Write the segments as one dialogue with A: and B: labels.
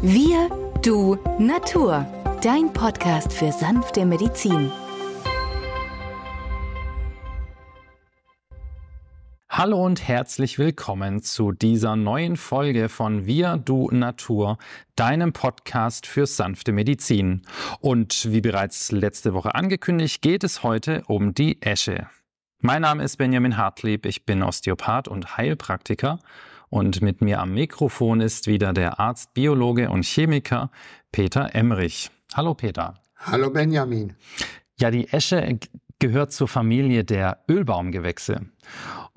A: Wir, du, Natur. Dein Podcast für sanfte Medizin.
B: Hallo und herzlich willkommen zu dieser neuen Folge von Wir, du, Natur, deinem Podcast für sanfte Medizin. Und wie bereits letzte Woche angekündigt, geht es heute um die Esche. Mein Name ist Benjamin Hartlieb, ich bin Osteopath und Heilpraktiker und mit mir am Mikrofon ist wieder der Arzt, Biologe und Chemiker Peter Emmerich. Hallo Peter.
C: Hallo Benjamin.
B: Ja, die Esche gehört zur Familie der Ölbaumgewächse.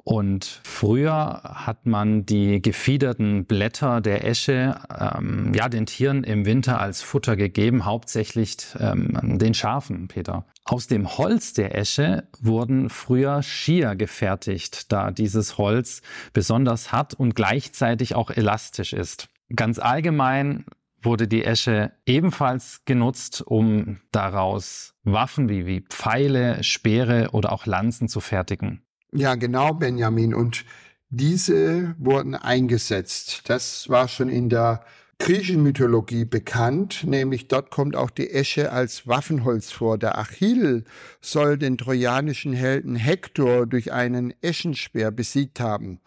B: Und früher hat man die gefiederten Blätter der Esche ähm, ja den Tieren im Winter als Futter gegeben, hauptsächlich ähm, den Schafen, Peter. Aus dem Holz der Esche wurden früher Skier gefertigt, da dieses Holz besonders hart und gleichzeitig auch elastisch ist. Ganz allgemein wurde die Esche ebenfalls genutzt, um daraus Waffen wie, wie Pfeile, Speere oder auch Lanzen zu fertigen.
C: Ja, genau, Benjamin. Und diese wurden eingesetzt. Das war schon in der griechischen Mythologie bekannt, nämlich dort kommt auch die Esche als Waffenholz vor. Der Achill soll den trojanischen Helden Hektor durch einen Eschenspeer besiegt haben.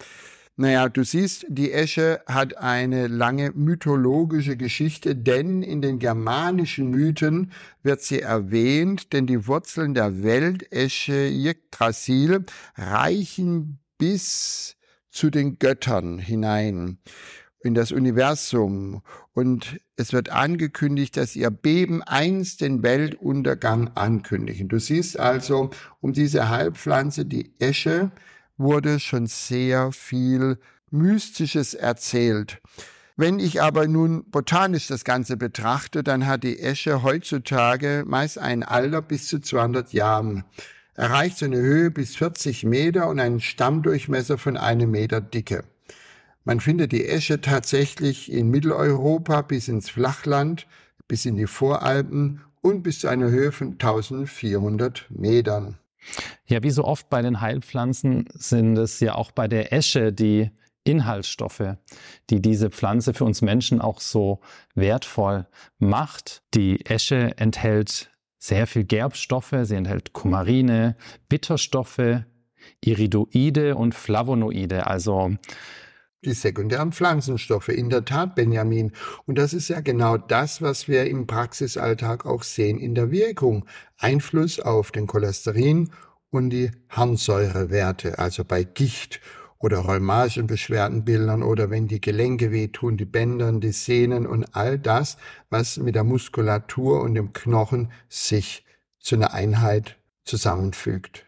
C: Naja, du siehst, die Esche hat eine lange mythologische Geschichte, denn in den germanischen Mythen wird sie erwähnt, denn die Wurzeln der Weltesche Yggdrasil reichen bis zu den Göttern hinein in das Universum und es wird angekündigt, dass ihr Beben einst den Weltuntergang ankündigen. Du siehst also, um diese Heilpflanze, die Esche, wurde schon sehr viel Mystisches erzählt. Wenn ich aber nun botanisch das Ganze betrachte, dann hat die Esche heutzutage meist ein Alter bis zu 200 Jahren, erreicht so eine Höhe bis 40 Meter und einen Stammdurchmesser von einem Meter Dicke. Man findet die Esche tatsächlich in Mitteleuropa bis ins Flachland, bis in die Voralpen und bis zu einer Höhe von 1400 Metern.
B: Ja, wie so oft bei den Heilpflanzen sind es ja auch bei der Esche die Inhaltsstoffe, die diese Pflanze für uns Menschen auch so wertvoll macht. Die Esche enthält sehr viel Gerbstoffe, sie enthält Kumarine, Bitterstoffe, Iridoide und Flavonoide, also
C: die sekundären Pflanzenstoffe. In der Tat, Benjamin. Und das ist ja genau das, was wir im Praxisalltag auch sehen in der Wirkung. Einfluss auf den Cholesterin und die Harnsäurewerte, also bei Gicht oder rheumatischen Beschwerdenbildern oder wenn die Gelenke wehtun, die Bändern, die Sehnen und all das, was mit der Muskulatur und dem Knochen sich zu einer Einheit zusammenfügt.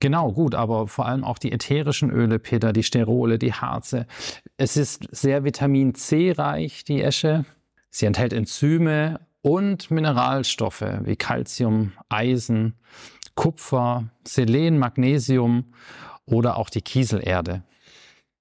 B: Genau, gut, aber vor allem auch die ätherischen Öle, Peter, die Sterole, die Harze. Es ist sehr Vitamin C reich, die Esche. Sie enthält Enzyme und Mineralstoffe wie Calcium, Eisen, Kupfer, Selen, Magnesium oder auch die Kieselerde.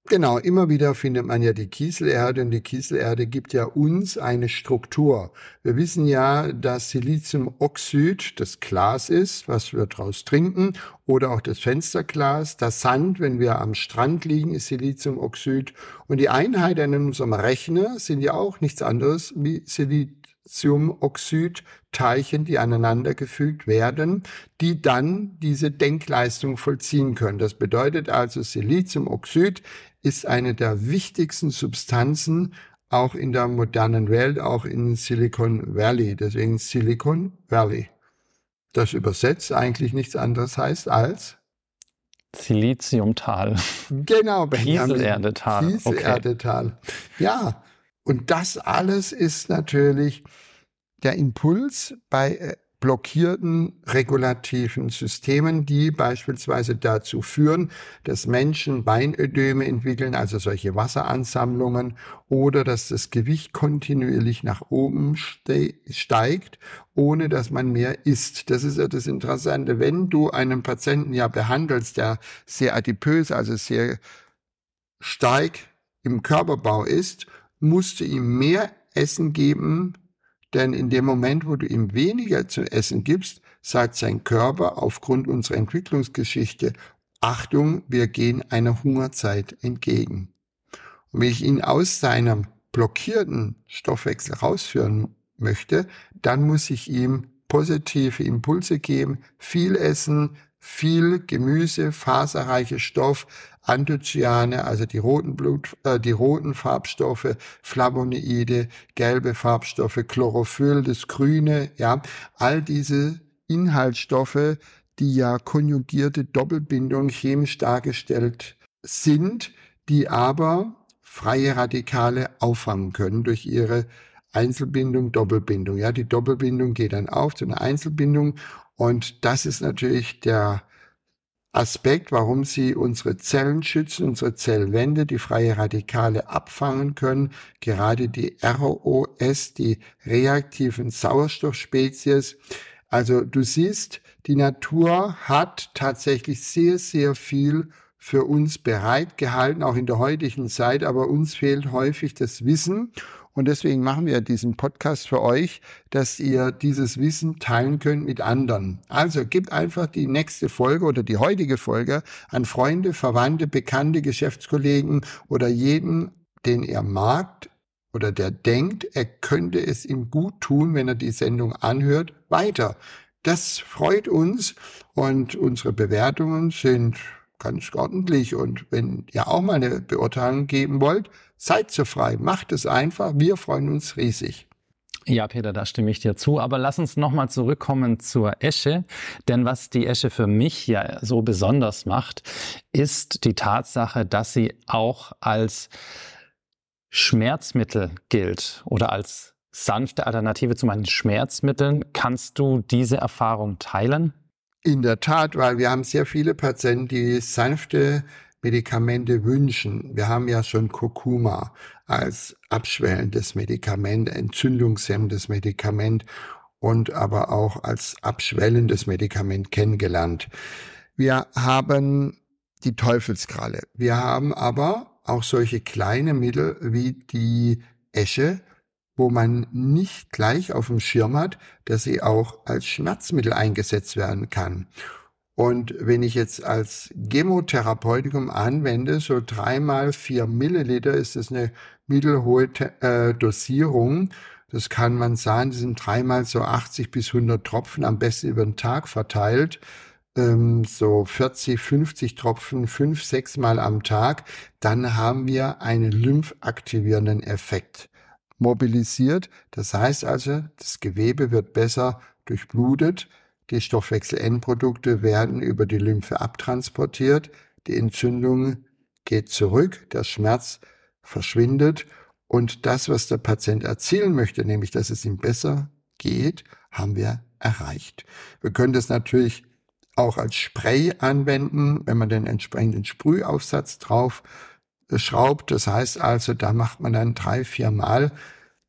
C: Genau, immer wieder findet man ja die Kieselerde und die Kieselerde gibt ja uns eine Struktur. Wir wissen ja, dass Siliziumoxid das Glas ist, was wir draus trinken, oder auch das Fensterglas. Das Sand, wenn wir am Strand liegen, ist Siliziumoxid. Und die Einheiten in unserem Rechner sind ja auch nichts anderes wie Siliziumoxid. Teilchen, die aneinandergefügt werden, die dann diese Denkleistung vollziehen können. Das bedeutet also, Siliziumoxid ist eine der wichtigsten Substanzen auch in der modernen Welt, auch in Silicon Valley. Deswegen Silicon Valley. Das übersetzt eigentlich nichts anderes heißt als
B: Siliziumtal.
C: Genau,
B: Benjamin. Kieselerdetal.
C: Kieselerdetal. Okay. Ja, und das alles ist natürlich der Impuls bei äh, blockierten regulativen Systemen, die beispielsweise dazu führen, dass Menschen Beinödeme entwickeln, also solche Wasseransammlungen, oder dass das Gewicht kontinuierlich nach oben ste steigt, ohne dass man mehr isst. Das ist ja das Interessante. Wenn du einen Patienten ja behandelst, der sehr adipös, also sehr stark im Körperbau ist, musst du ihm mehr Essen geben, denn in dem Moment, wo du ihm weniger zu essen gibst, sagt sein Körper aufgrund unserer Entwicklungsgeschichte, Achtung, wir gehen einer Hungerzeit entgegen. Und wenn ich ihn aus seinem blockierten Stoffwechsel rausführen möchte, dann muss ich ihm positive Impulse geben, viel essen, viel Gemüse, faserreiche Stoff, Anthocyane, also die roten Blut, äh, die roten Farbstoffe, Flavonoide, gelbe Farbstoffe, Chlorophyll, das Grüne, ja, all diese Inhaltsstoffe, die ja konjugierte Doppelbindung chemisch dargestellt sind, die aber freie Radikale auffangen können durch ihre Einzelbindung, Doppelbindung. Ja, die Doppelbindung geht dann auf zu einer Einzelbindung und das ist natürlich der Aspekt, warum sie unsere Zellen schützen, unsere Zellwände, die freie Radikale abfangen können. Gerade die ROS, die reaktiven Sauerstoffspezies. Also du siehst, die Natur hat tatsächlich sehr, sehr viel für uns bereitgehalten, auch in der heutigen Zeit, aber uns fehlt häufig das Wissen. Und deswegen machen wir diesen Podcast für euch, dass ihr dieses Wissen teilen könnt mit anderen. Also gebt einfach die nächste Folge oder die heutige Folge an Freunde, Verwandte, Bekannte, Geschäftskollegen oder jeden, den ihr mag oder der denkt, er könnte es ihm gut tun, wenn er die Sendung anhört, weiter. Das freut uns und unsere Bewertungen sind ganz ordentlich. Und wenn ihr auch mal eine Beurteilung geben wollt, seid so frei, macht es einfach. Wir freuen uns riesig.
B: Ja, Peter, da stimme ich dir zu. Aber lass uns nochmal zurückkommen zur Esche. Denn was die Esche für mich ja so besonders macht, ist die Tatsache, dass sie auch als Schmerzmittel gilt oder als sanfte Alternative zu meinen Schmerzmitteln. Kannst du diese Erfahrung teilen?
C: In der Tat, weil wir haben sehr viele Patienten, die sanfte Medikamente wünschen. Wir haben ja schon Kurkuma als abschwellendes Medikament, entzündungshemmendes Medikament und aber auch als abschwellendes Medikament kennengelernt. Wir haben die Teufelskralle. Wir haben aber auch solche kleine Mittel wie die Esche, wo man nicht gleich auf dem Schirm hat, dass sie auch als Schmerzmittel eingesetzt werden kann. Und wenn ich jetzt als Chemotherapeutikum anwende, so dreimal vier Milliliter, ist das eine mittelhohe äh, Dosierung. Das kann man sagen, das sind dreimal so 80 bis 100 Tropfen, am besten über den Tag verteilt. Ähm, so 40, 50 Tropfen, fünf, sechs Mal am Tag. Dann haben wir einen lymphaktivierenden Effekt mobilisiert. Das heißt also, das Gewebe wird besser durchblutet, die Stoffwechsel-Endprodukte werden über die Lymphe abtransportiert, die Entzündung geht zurück, der Schmerz verschwindet und das, was der Patient erzielen möchte, nämlich dass es ihm besser geht, haben wir erreicht. Wir können das natürlich auch als Spray anwenden, wenn man den entsprechenden Sprühaufsatz drauf schraubt. Das heißt also, da macht man dann drei, vier Mal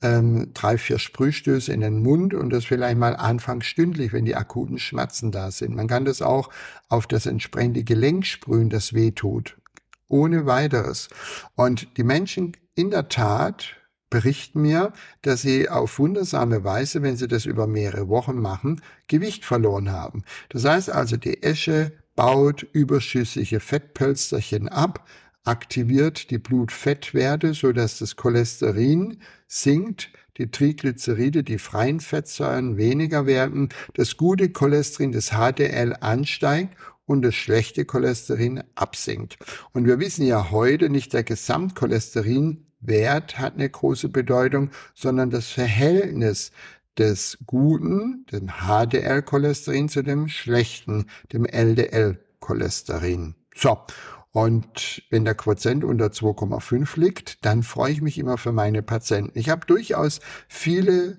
C: ähm, drei, vier Sprühstöße in den Mund und das vielleicht mal anfangs stündlich, wenn die akuten Schmerzen da sind. Man kann das auch auf das entsprechende Gelenk sprühen, das weh tut. Ohne weiteres. Und die Menschen in der Tat berichten mir, dass sie auf wundersame Weise, wenn sie das über mehrere Wochen machen, Gewicht verloren haben. Das heißt also, die Esche baut überschüssige Fettpölsterchen ab, aktiviert die Blutfettwerte, so dass das Cholesterin sinkt, die Triglyceride, die freien Fettsäuren weniger werden, das gute Cholesterin, das HDL ansteigt und das schlechte Cholesterin absinkt. Und wir wissen ja heute nicht der Gesamtcholesterinwert hat eine große Bedeutung, sondern das Verhältnis des guten, dem HDL-Cholesterin zu dem schlechten, dem LDL-Cholesterin. So. Und wenn der Quotient unter 2,5 liegt, dann freue ich mich immer für meine Patienten. Ich habe durchaus viele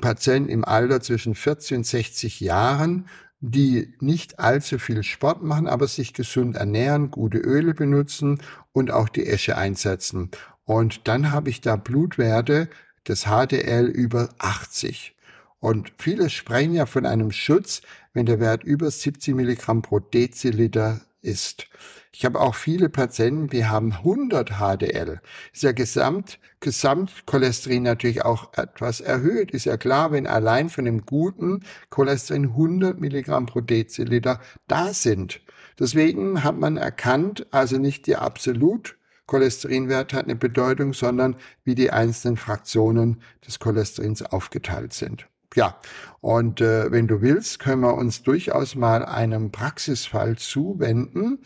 C: Patienten im Alter zwischen 40 und 60 Jahren, die nicht allzu viel Sport machen, aber sich gesund ernähren, gute Öle benutzen und auch die Esche einsetzen. Und dann habe ich da Blutwerte des HDL über 80. Und viele sprechen ja von einem Schutz, wenn der Wert über 70 Milligramm pro Deziliter ist. Ich habe auch viele Patienten, die haben 100 HDL. Ist ja Gesamt, Gesamtcholesterin natürlich auch etwas erhöht. Ist ja klar, wenn allein von dem guten Cholesterin 100 Milligramm pro Deziliter da sind. Deswegen hat man erkannt, also nicht die absolut Cholesterinwert hat eine Bedeutung, sondern wie die einzelnen Fraktionen des Cholesterins aufgeteilt sind. Ja, und äh, wenn du willst, können wir uns durchaus mal einem Praxisfall zuwenden.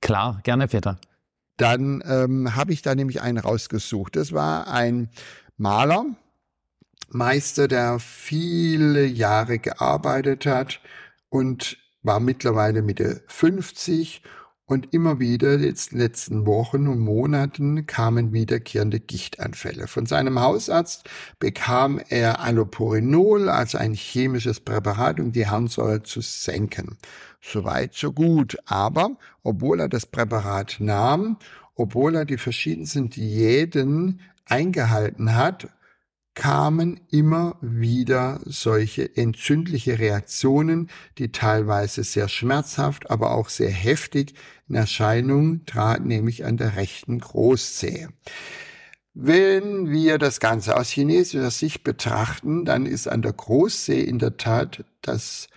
B: Klar, gerne, Peter.
C: Dann ähm, habe ich da nämlich einen rausgesucht. Das war ein Maler, Meister, der viele Jahre gearbeitet hat und war mittlerweile Mitte 50 und immer wieder jetzt in den letzten Wochen und Monaten kamen wiederkehrende Gichtanfälle. Von seinem Hausarzt bekam er Allopurinol, also ein chemisches Präparat, um die Harnsäure zu senken. Soweit, so gut. Aber obwohl er das Präparat nahm, obwohl er die verschiedensten Diäten eingehalten hat, kamen immer wieder solche entzündliche Reaktionen, die teilweise sehr schmerzhaft, aber auch sehr heftig in Erscheinung traten, nämlich an der rechten Großzehe. Wenn wir das Ganze aus chinesischer Sicht betrachten, dann ist an der Großzehe in der Tat das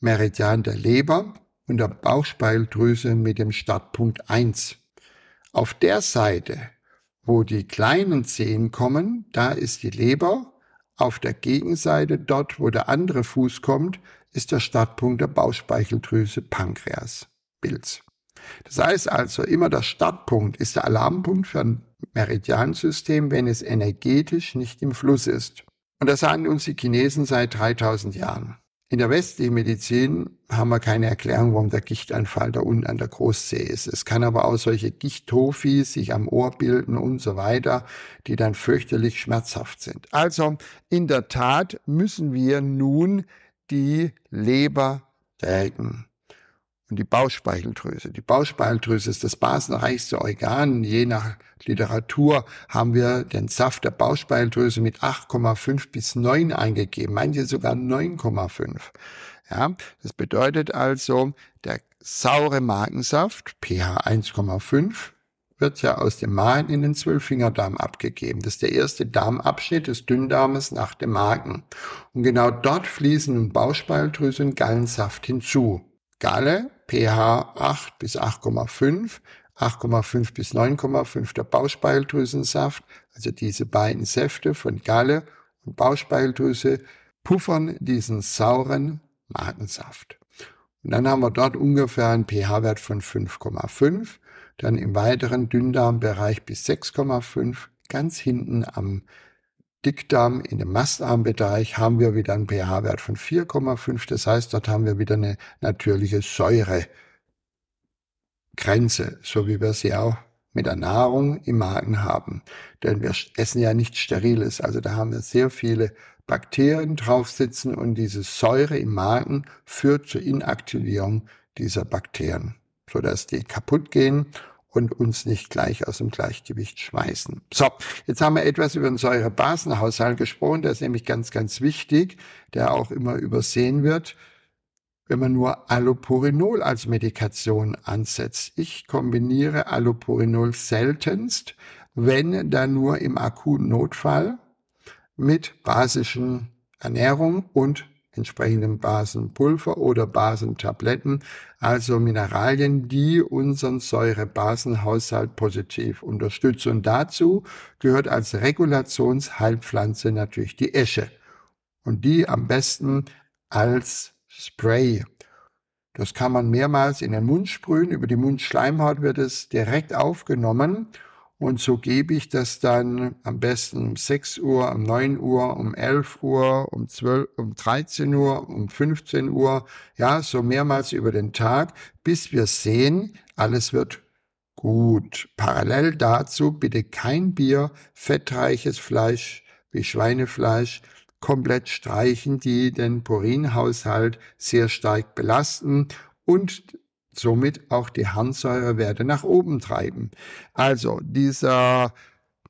C: Meridian der Leber und der Bauchspeicheldrüse mit dem Startpunkt 1. Auf der Seite, wo die kleinen Zehen kommen, da ist die Leber. Auf der Gegenseite, dort wo der andere Fuß kommt, ist der Startpunkt der Bauchspeicheldrüse Pankreas, Pilz. Das heißt also, immer der Startpunkt ist der Alarmpunkt für ein Meridiansystem, wenn es energetisch nicht im Fluss ist. Und das sagen uns die Chinesen seit 3000 Jahren. In der westlichen Medizin haben wir keine Erklärung, warum der Gichtanfall da unten an der Großzehe ist. Es kann aber auch solche Gichttofis sich am Ohr bilden und so weiter, die dann fürchterlich schmerzhaft sind. Also in der Tat müssen wir nun die Leber stärken und die Bauchspeicheldrüse. Die Bauchspeicheldrüse ist das basenreichste Organ. Je nach Literatur haben wir den Saft der Bauchspeicheldrüse mit 8,5 bis 9 eingegeben, manche sogar 9,5. Ja, das bedeutet also, der saure Magensaft, pH 1,5, wird ja aus dem Magen in den Zwölffingerdarm abgegeben. Das ist der erste Darmabschnitt des Dünndarmes nach dem Magen. Und genau dort fließen in Bauchspeicheldrüse und Gallensaft hinzu. Galle pH 8 bis 8,5, 8,5 bis 9,5 der Bauchspeicheldrüsensaft, also diese beiden Säfte von Galle und Bauchspeicheldrüse, puffern diesen sauren Magensaft. Und dann haben wir dort ungefähr einen pH-Wert von 5,5, dann im weiteren Dünndarmbereich bis 6,5, ganz hinten am Dickdarm in dem Mastarmbereich haben wir wieder einen pH-Wert von 4,5. Das heißt, dort haben wir wieder eine natürliche Säuregrenze, so wie wir sie auch mit der Nahrung im Magen haben. Denn wir essen ja nichts Steriles. Also da haben wir sehr viele Bakterien drauf sitzen und diese Säure im Magen führt zur Inaktivierung dieser Bakterien, sodass die kaputt gehen und uns nicht gleich aus dem Gleichgewicht schmeißen. So, jetzt haben wir etwas über den Säurebasenhaushalt gesprochen, der ist nämlich ganz, ganz wichtig, der auch immer übersehen wird, wenn man nur Allopurinol als Medikation ansetzt. Ich kombiniere Allopurinol seltenst, wenn dann nur im akuten Notfall mit basischen Ernährung und entsprechendem Basenpulver oder Basentabletten, also Mineralien, die unseren Säurebasenhaushalt positiv unterstützen. Und dazu gehört als Regulationsheilpflanze natürlich die Esche. Und die am besten als Spray. Das kann man mehrmals in den Mund sprühen. Über die Mundschleimhaut wird es direkt aufgenommen und so gebe ich das dann am besten um 6 Uhr, um 9 Uhr, um 11 Uhr, um 12, um 13 Uhr, um 15 Uhr, ja, so mehrmals über den Tag, bis wir sehen, alles wird gut. Parallel dazu bitte kein Bier, fettreiches Fleisch wie Schweinefleisch, komplett streichen, die den Purinhaushalt sehr stark belasten und somit auch die Harnsäurewerte nach oben treiben. Also dieser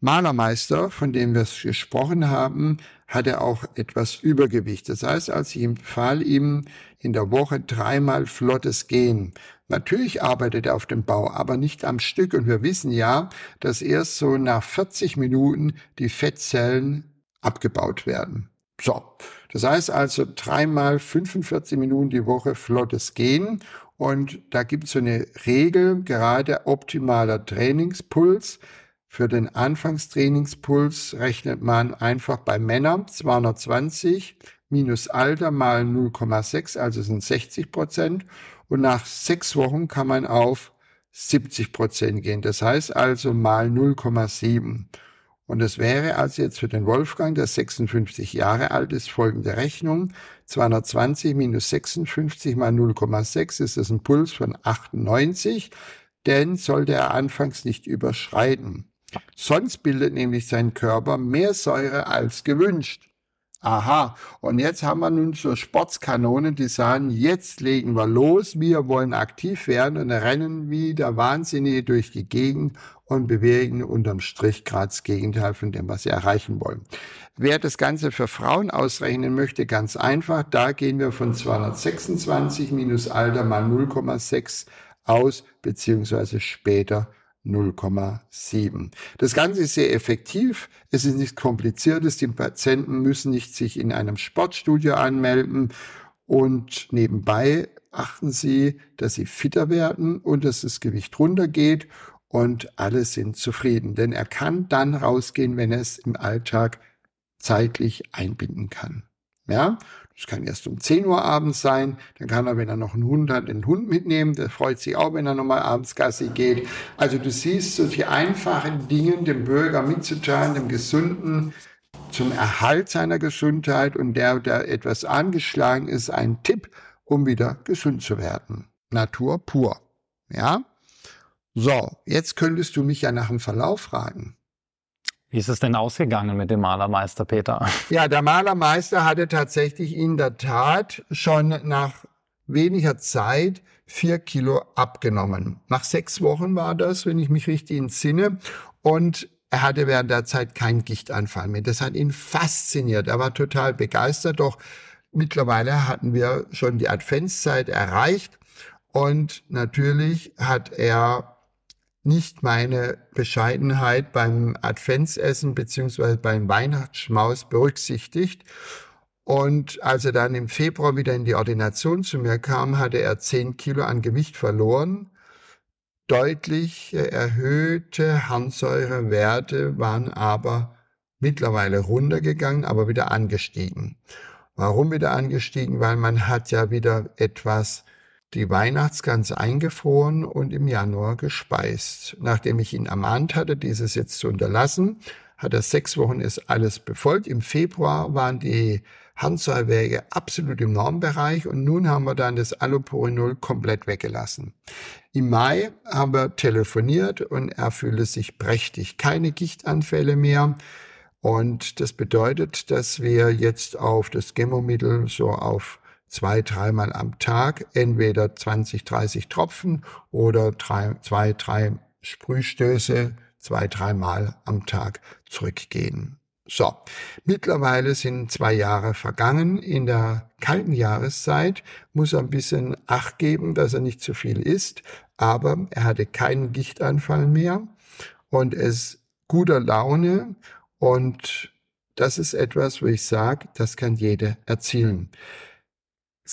C: Malermeister, von dem wir gesprochen haben, hatte auch etwas Übergewicht. Das heißt, als ich empfahl ihm in der Woche dreimal flottes Gehen. Natürlich arbeitet er auf dem Bau, aber nicht am Stück. Und wir wissen ja, dass erst so nach 40 Minuten die Fettzellen abgebaut werden. So, Das heißt also dreimal 45 Minuten die Woche flottes Gehen. Und da gibt es so eine Regel, gerade optimaler Trainingspuls. Für den Anfangstrainingspuls rechnet man einfach bei Männern 220 minus Alter mal 0,6, also sind 60 Prozent. Und nach sechs Wochen kann man auf 70 Prozent gehen. Das heißt also mal 0,7. Und das wäre also jetzt für den Wolfgang, der 56 Jahre alt ist, folgende Rechnung. 220 minus 56 mal 0,6 ist das ein Puls von 98. Den sollte er anfangs nicht überschreiten. Sonst bildet nämlich sein Körper mehr Säure als gewünscht. Aha, und jetzt haben wir nun so Sportskanonen, die sagen, jetzt legen wir los, wir wollen aktiv werden und rennen wie der Wahnsinnige durch die Gegend und bewegen unterm Strich gerade das Gegenteil von dem, was sie erreichen wollen. Wer das Ganze für Frauen ausrechnen möchte, ganz einfach, da gehen wir von 226 minus Alter mal 0,6 aus, beziehungsweise später 0,7. Das Ganze ist sehr effektiv. Es ist nicht kompliziert. Die Patienten müssen nicht sich in einem Sportstudio anmelden. Und nebenbei achten Sie, dass Sie fitter werden und dass das Gewicht runtergeht und alle sind zufrieden. Denn er kann dann rausgehen, wenn er es im Alltag zeitlich einbinden kann. Ja, das kann erst um 10 Uhr abends sein. Dann kann er, wenn er noch einen Hund hat, den Hund mitnehmen. Der freut sich auch, wenn er nochmal abends Gassi geht. Also du siehst so die einfachen Dinge dem Bürger mitzuteilen, dem Gesunden, zum Erhalt seiner Gesundheit und der, der etwas angeschlagen ist, ein Tipp, um wieder gesund zu werden. Natur pur. Ja? So, jetzt könntest du mich ja nach dem Verlauf fragen.
B: Wie ist es denn ausgegangen mit dem Malermeister Peter?
C: Ja, der Malermeister hatte tatsächlich in der Tat schon nach weniger Zeit vier Kilo abgenommen. Nach sechs Wochen war das, wenn ich mich richtig entsinne. Und er hatte während der Zeit keinen Gichtanfall mehr. Das hat ihn fasziniert. Er war total begeistert. Doch mittlerweile hatten wir schon die Adventszeit erreicht. Und natürlich hat er nicht meine Bescheidenheit beim Adventsessen beziehungsweise beim Weihnachtsschmaus berücksichtigt. Und als er dann im Februar wieder in die Ordination zu mir kam, hatte er zehn Kilo an Gewicht verloren. Deutlich erhöhte Harnsäurewerte waren aber mittlerweile runtergegangen, aber wieder angestiegen. Warum wieder angestiegen? Weil man hat ja wieder etwas die Weihnachtsgans eingefroren und im Januar gespeist. Nachdem ich ihn ermahnt hatte, dieses jetzt zu unterlassen, hat er sechs Wochen ist alles befolgt. Im Februar waren die Harnsäurewege absolut im Normbereich und nun haben wir dann das Allopurinol komplett weggelassen. Im Mai haben wir telefoniert und er fühlte sich prächtig. Keine Gichtanfälle mehr. Und das bedeutet, dass wir jetzt auf das Gemomittel so auf zwei, dreimal am Tag, entweder 20, 30 Tropfen oder drei, zwei, drei Sprühstöße, zwei, dreimal am Tag zurückgehen. So, mittlerweile sind zwei Jahre vergangen. In der kalten Jahreszeit muss er ein bisschen Acht geben, dass er nicht zu viel isst, aber er hatte keinen Gichtanfall mehr und ist guter Laune und das ist etwas, wo ich sage, das kann jeder erzielen.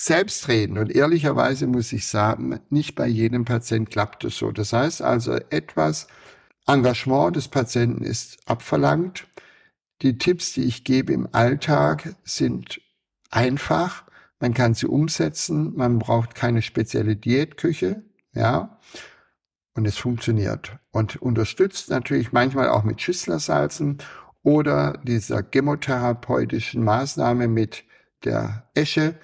C: Selbstreden und ehrlicherweise muss ich sagen, nicht bei jedem Patient klappt es so. Das heißt also, etwas Engagement des Patienten ist abverlangt. Die Tipps, die ich gebe im Alltag, sind einfach. Man kann sie umsetzen. Man braucht keine spezielle Diätküche. Ja. Und es funktioniert. Und unterstützt natürlich manchmal auch mit Schüsslersalzen oder dieser chemotherapeutischen Maßnahme mit der Esche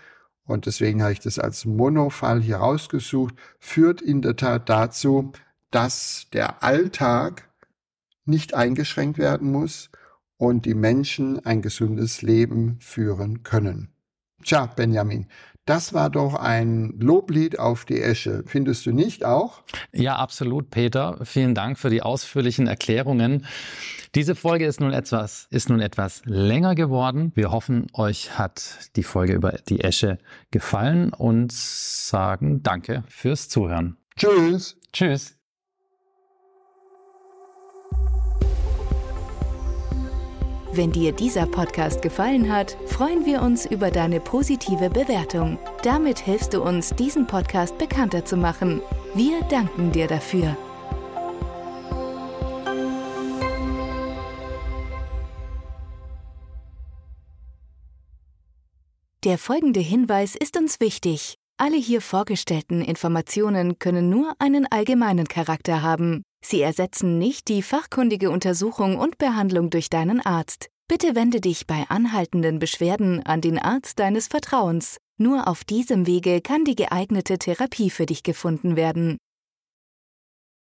C: und deswegen habe ich das als Monofall hier rausgesucht, führt in der Tat dazu, dass der Alltag nicht eingeschränkt werden muss und die Menschen ein gesundes Leben führen können. Tja, Benjamin, das war doch ein Loblied auf die Esche. Findest du nicht auch?
B: Ja, absolut, Peter. Vielen Dank für die ausführlichen Erklärungen. Diese Folge ist nun etwas, ist nun etwas länger geworden. Wir hoffen, euch hat die Folge über die Esche gefallen und sagen Danke fürs Zuhören.
C: Tschüss.
A: Wenn dir dieser Podcast gefallen hat, freuen wir uns über deine positive Bewertung. Damit hilfst du uns, diesen Podcast bekannter zu machen. Wir danken dir dafür. Der folgende Hinweis ist uns wichtig. Alle hier vorgestellten Informationen können nur einen allgemeinen Charakter haben. Sie ersetzen nicht die fachkundige Untersuchung und Behandlung durch deinen Arzt. Bitte wende dich bei anhaltenden Beschwerden an den Arzt deines Vertrauens. Nur auf diesem Wege kann die geeignete Therapie für dich gefunden werden.